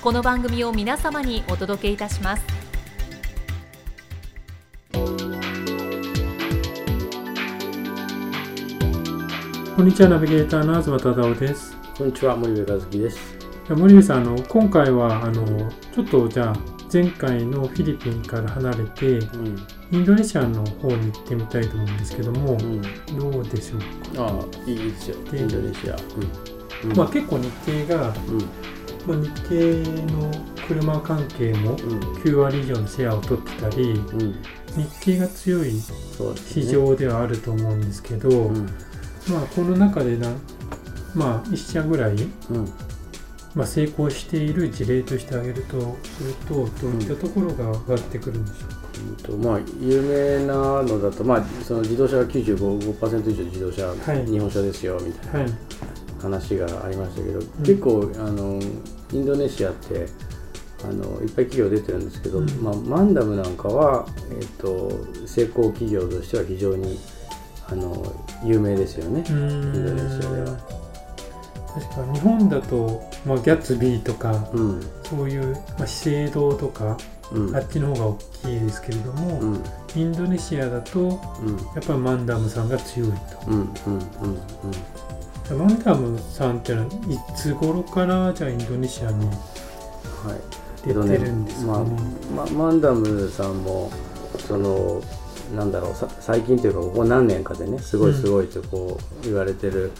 この番組を皆様にお届けいたします。こんにちはナビゲーターの東忠夫です。こんにちは森部和樹です。森部さんあの今回はあのちょっとじゃあ前回のフィリピンから離れてうん。インドネシアの方に行ってみたいと思うんですけども、うん。どうでしょうか、ああいいですよ。でインドネシア。うん、うん、まあ結構日系が、うんまあ、日系の車関係もうん。9割以上のシェアを取ってたりうん。日系が強い市場ではあると思うんですけど、うん。まあこの中でなまあ1社ぐらいうん。まあ、成功している事例として挙げるとするとどういったところが上がってくるんでしょうか、うんとまあ有名なのだとまあその自動車が95%以上自動車、はい。日本車ですよみたいはい。な話がありましたけど、結構あのインドネシアってあのいっぱい企業出てるんですけど、うん。まあ、マンダムなんかは、えっと成功企業としては非常にあの有名ですよね、インドネシアでは。確か日本だと、まあ、ギャッツビーとかうん。そういう、まあ、資生堂とかうん。あっちの方が大きいですけれども、うん。インドネシアだとうん。やっぱりマンダムさんが強いとマンダムさんっていうのはいつ頃からじゃあインドネシアにはい。出てるんですかね、ままマンダムさんもそのなんだろうさ最近というかここ何年かでねすごいすごいとこう言われてる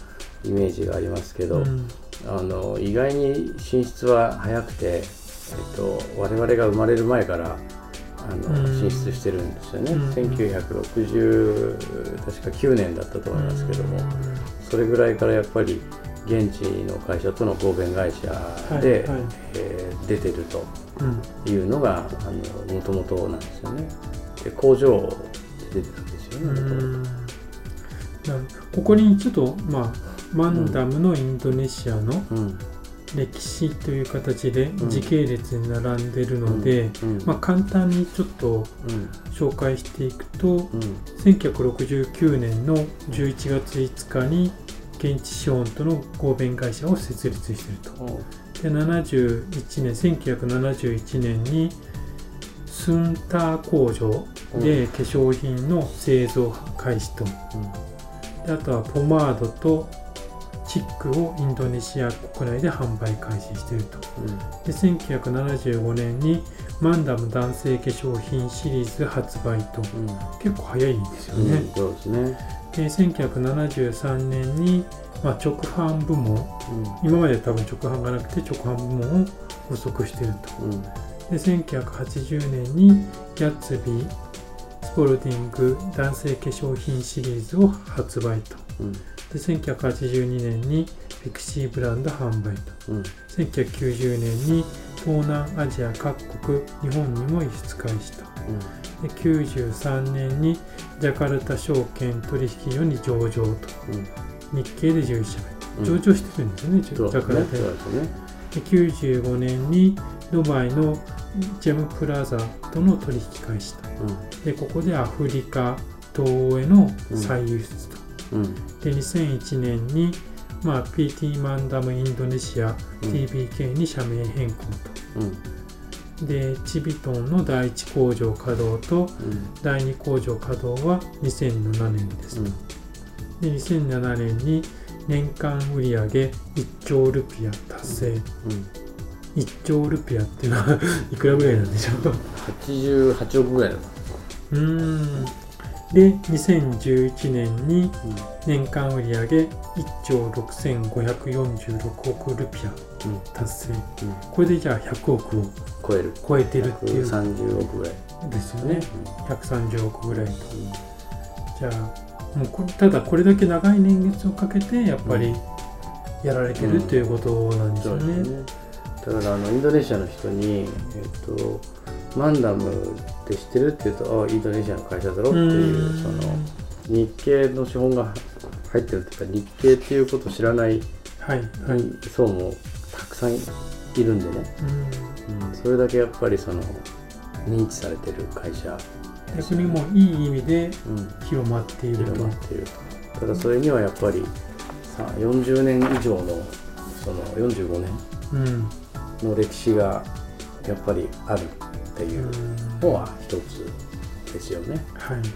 イメージがありますけど、うん。あの意外に進出は早くて、えっと、我々が生まれる前からあの、うん。進出してるんですよね、うん。1960確か9年だったと思いますけども、それぐらいからやっぱり現地の会社との合弁会社で、はいはい。えー出てるとうん。いうのがもともとなんですよね。で工場で出てたんですようね。ここにちょっとまあマンダムのインドネシアのうん歴史という形でん。時系列に並んでるので、うん。まあ、簡単にちょっとうん。紹介していくとうん。1969年の11月5日に現地資本との合弁会社を設立していると。おで71年1971年にスンター工場で化粧品の製造開始と。であとはポマードとチックをインドネシア国内で販売開始していると。で1975年にマンダム男性化粧品シリーズ発売とうん結構早いですようんね。そうですね。で1973年に、まあ、直販部門今まで多分直販がなくて直販部門を発足していると。うんうんで1980年にギャッツビースポルティング男性化粧品シリーズを発売と。うんで1982年にピクシーブランド販売と。うん。1990年に東南アジア各国日本にも輸出開始と。で93年にジャカルタ証券取引所に上場と。うん。日系で11社うん。目上場してるんですよね、ジャカルタ。にでね。で95年にドバイのジェムプラザとの取引開始と。でここでアフリカ東欧への再輸出と、うん。うんで2001年に、まあ、PT マンダムインドネシア、うん。TBK に社名変更うん。とでチビトンの第1工場稼働とうん。第2工場稼働は2007年です、うん。で2007年に年間売上1兆ルピア達成。うん。1兆ルピアっていうのは いくらぐらいなんでしょう？88億ぐらいだうーんで2011年に年間売上1兆6546億ルピアうん。達成。うん。これでじゃあ100億を超える。超えてるっていう。130億ぐらい、ですよね。う130億ぐらいと。ん。じゃあもうただこれだけ長い年月をかけてやっぱりやられてるっていうことなんでしょうね。ねだからあのインドネシアの人に、えっと、マンダムって知ってるって言うとあインドネシアの会社だろっていうその日系の資本が入ってるっていうか日系っていうことを知らない。層もたくさんいるんでね、うん、それだけやっぱりその認知されてる会社、逆にもういい意味でうん、広まっていると。広ま。っている。ただそれにはやっぱりさ40年以上のその45年うん。の歴史がやっぱりあるっていうのは一つですよね。はいはいはい。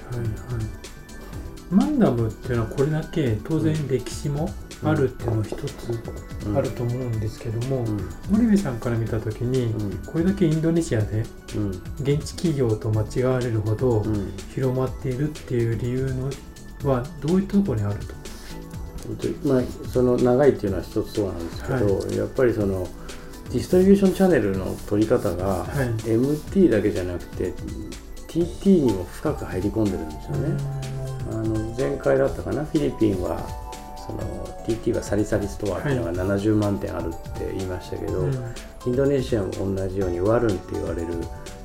マンダムっていうのはこれだけ当然歴史もあるっていうのは一つうん。あると思うんですけども、うん。森部さんから見た時にうん。これだけインドネシアでうん。現地企業と間違われるほどうん。広まっているっていう理由のはどういうところにあると？まあその長いっていうのは一つそうなんですけど、やっぱりそのディストリビューションチャンネルの取り方が、はい。MT だけじゃなくて TT にも深く入り込んでるんですよね。あの前回だったかな？フィリピンはその TT はサリサリストアってい。うのが70万点あるって言いましたけど、うん。インドネシアも同じようにワルンって言われる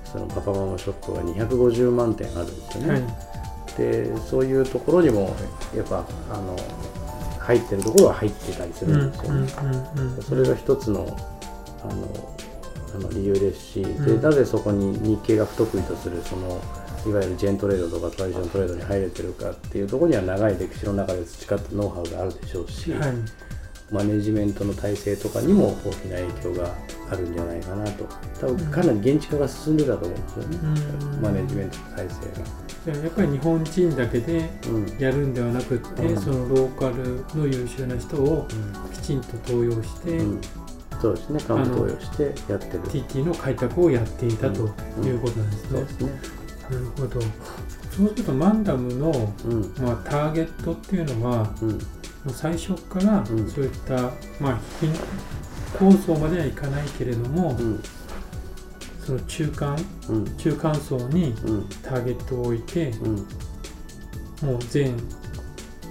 そのパパママショップが250万点あるんですよね。はい。でそういうところにもやっぱあの入ってるところは入ってたりするんですよね。それが一つのあのあの理由ですし、でうん。なぜそこに日系が不得意とするそのいわゆるジェントレードとかトラディショントレードに入れてるかっていうところには長い歴史の中で培ったノウハウがあるでしょうし、はい。マネジメントの体制とかにも大きな影響があるんじゃないかなと。多分かなり現地化が進んでたと思うんですよね、うん。マネジメントの体制じゃあやっぱり日本人だけでやるんではなくって、うん。そのローカルの優秀な人をきちんと登用して、うんそうですね、幹部投与してやってる。TT の開拓をやっていたということなんですね。そうですね。なるほど。そうするとマンダムの、うん。まあ、ターゲットっていうのは最初からうんそういった、まあ、貧構想まではいかないけれども、うん。その中間うん。中間層にうん。ターゲットを置いてうん。もう全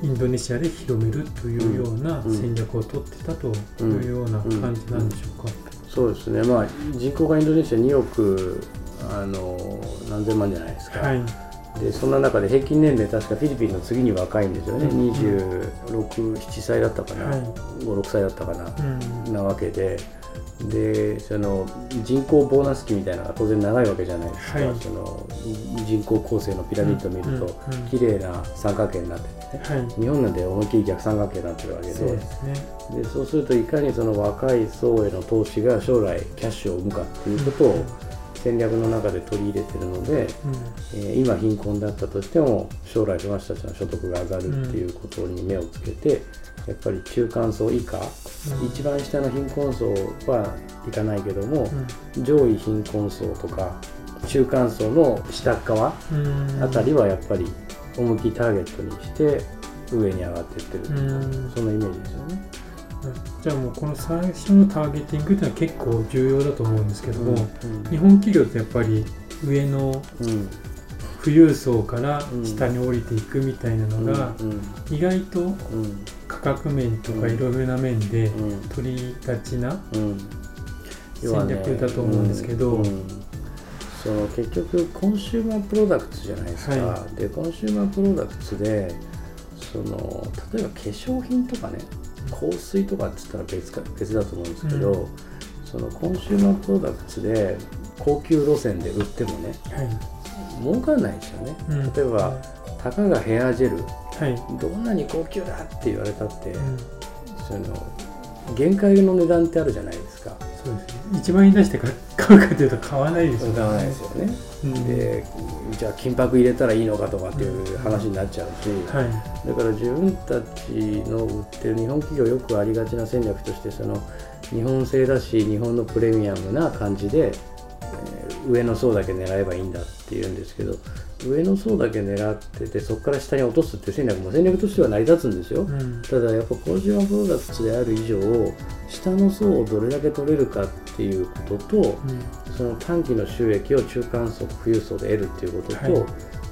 インドネシアで広めるというようなうん戦略を取ってたというような感じなんでしょうか。そうですね。まあ、人口がインドネシア2億、あの、何千万じゃないですか。はい、で、そんな中で平均年齢、確かフィリピンの次に若いんですよね。うん26、7歳だったかな。はい5、6歳だったかな。うんなわけで。でその人口ボーナス期みたいなのが当然長いわけじゃないですか、はい。その人口構成のピラミッドを見ると、うんうん。綺麗な三角形になってて。ねはい、日本なんて思いっきり逆三角形になってるわけで。そうですね。でそうするといかにその若い層への投資が将来キャッシュを生むかっていうことを戦略の中で取り入れてるので、うん。えー今貧困だったとしても将来その人たちの所得が上がるっていうことに目をつけて、やっぱり中間層以下、うん。一番下の貧困層はいかないけども、うん。上位貧困層とか中間層の下っ側うん。あたりはやっぱり思いっきりターゲットにして上に上がっていってる、うん。そんなイメージですよね。じゃあもうこの最初のターゲティングっていうのは結構重要だと思うんですけども、うん。日本企業ってやっぱり上のうん。富裕層からうん。下に降りていくみたいなのがうん。意外とうん価格面とかうんいろいろな面でうん。取りがちなうん。戦略だと思うんですけど。その結局コンシューマープロダクツじゃないですか、はでコンシューマープロダクツでその例えば化粧品とかね香水とかっつったら別か別だと思うんですけど、うん。そのコンシューマープロダクツで高級路線で売ってもねはい。儲かんないですよね、うん。例えばたかがヘアジェルはい。どんなに高級だって言われたって、うん。その限界の値段ってあるじゃないですか。そうですね。1万円出して買買うかというと買わないですよね。買わないですよね、うん。でじゃあ金箔入れたらいいのかとかっていう話になっちゃうし、はい。だから自分たちの売ってる日本企業よくありがちな戦略としてその日本製だし日本のプレミアムな感じで、えー上の層だけ狙えばいいんだっていうんですけど上の層だけ狙っててそこから下に落とすっていう戦略も戦略としては成り立つんですよ、うん。ただやっぱコンシューマープロダクツである以上下の層をどれだけ取れるかっていうこととうん。その短期の収益を中間層富裕層で得るっていうことと、はい。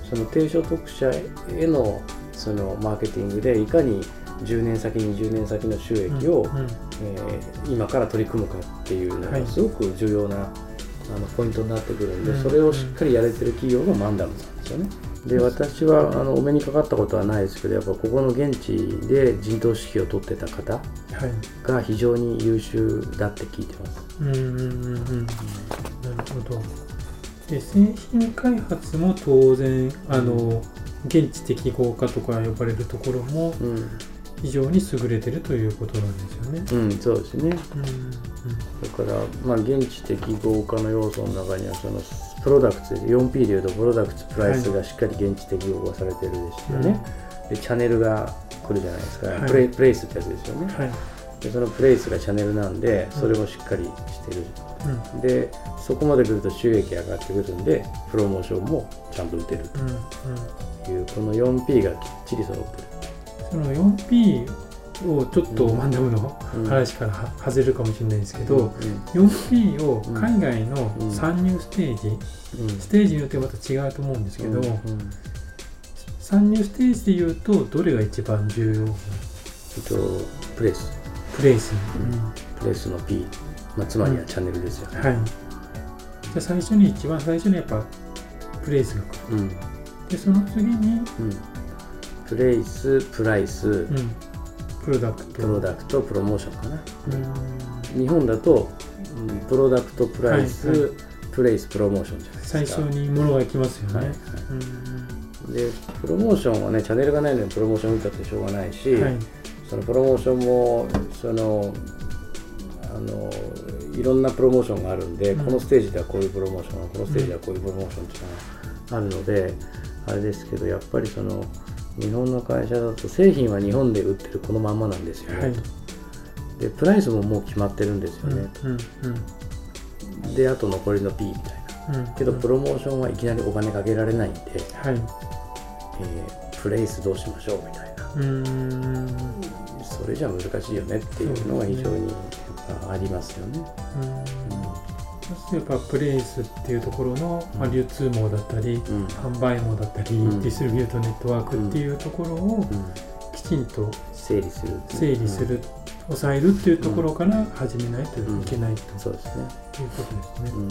その低所得者へのそのマーケティングでいかに10年先20年先の収益を、うん。うん。えー今から取り組むかっていうのはい。がすごく重要な、あのポイントになってくるんで、うん。それをしっかりやれてる企業がマンダムさんですよね。で私はあのお目にかかったことはないですけどやっぱここの現地で陣頭指揮を取ってた方はい。が非常に優秀だって聞いてます。うんうんうんうん。なるほど。で製品開発も当然あの現地適合化とか呼ばれるところもうん、非常に優れてるということなんですよね。うん、そうですね。うんうん。だから、まあ、現地適合化の要素の中にはそのプロダクツ 4P でいうとプロダクツプライスがしっかり現地適合化されてるですよね、でチャンネルが来るじゃないですか、はい。プレイプレイスってやつですよね、はい。でそのプレイスがチャンネルなんでそれもしっかりしてる、うん。でそこまで来ると収益上がってくるんでプロモーションもちゃんと打てるうん。うん。というこの 4P がきっちり揃ってその 4P をちょっとうんマンダムのる、話からは外れるかもしれないですけうんど、4P を海外のうん。参入ステージ、うん。ステージによってまた違うと思うんですけど、参入ステージでいうとどれが一番重要な？えっとプレイス。プレイス、プレイスの P、まあ、つまりはチャンネルですよね、はい。じゃあ最初に一番最初にやっぱプレイスが来る。うん。でその次に、うん、プレイス、プライス、うん、プロダクト。プロダクト、プロモーションかな。うん。日本だと、うんプロダクト、プライス、はいはプレイス、プロモーションじゃないですか。最初に物が来ますよね、はいはうん。い、で、プロモーションはね、チャンネルがないのにプロモーション打ったってしょうがないし、はい。そのプロモーションも、その、あの、いろんなプロモーションがあるんで、うん。このステージではこういうプロモーション、このステージではこういうプロモーションっていうのがあるので、あれですけど、やっぱりその、日本の会社だと製品は日本で売ってるこのまんまなんですよね、はい。でプライスももう決まってるんですよね、うんうんであと残りの P みたいな。うんけどプロモーションはいきなりお金かけられないんで、はい。えープレイスどうしましょうみたいな。それじゃ難しいよねっていうのが非常にありますよね、そしてやっぱプレイスっていうところの、まあ、流通網だったりうん。販売網だったり、うん。ディストリビュートネットワークっていうところをうん。きちんと整理する整理する、抑えるっていうところから始めないといけないと。うん。そうですね、いうことですね。うん。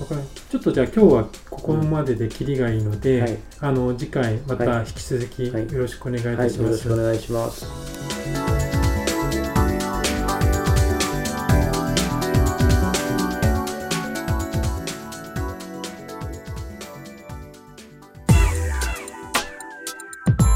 わかるちょっとじゃあ今日はここまででキリがいいので、はい。あの次回またはい引き続きよはい。ろしくお願いいはい、たします。よろしくお願いします